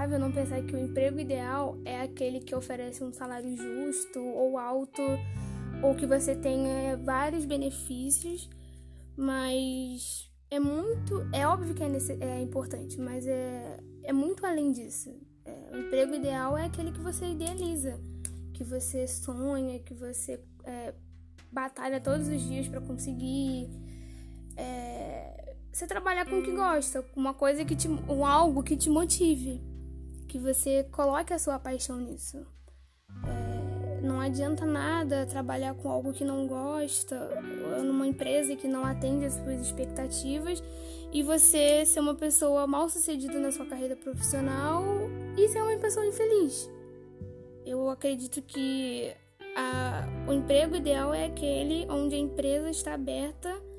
irresponsável não pensar que o emprego ideal é aquele que oferece um salário justo ou alto, ou que você tenha vários benefícios, mas é muito. É óbvio que é, nesse, é importante, mas é, é muito além disso. É, o emprego ideal é aquele que você idealiza, que você sonha, que você é, batalha todos os dias para conseguir. É, você trabalhar com o que gosta, com uma coisa que te. Um algo que te motive. Que você coloque a sua paixão nisso. É, não adianta nada trabalhar com algo que não gosta, numa empresa que não atende às suas expectativas, e você ser uma pessoa mal sucedida na sua carreira profissional e ser uma pessoa infeliz. Eu acredito que a, o emprego ideal é aquele onde a empresa está aberta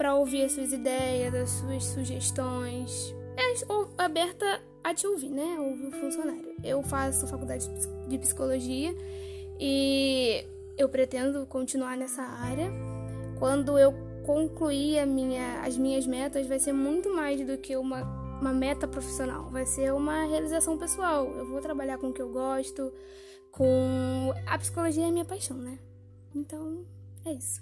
para ouvir as suas ideias, as suas sugestões. É aberta a te ouvir, né? Ouvir o funcionário. Eu faço faculdade de psicologia e eu pretendo continuar nessa área. Quando eu concluir minha, as minhas metas, vai ser muito mais do que uma, uma meta profissional. Vai ser uma realização pessoal. Eu vou trabalhar com o que eu gosto, com. A psicologia é minha paixão, né? Então, é isso.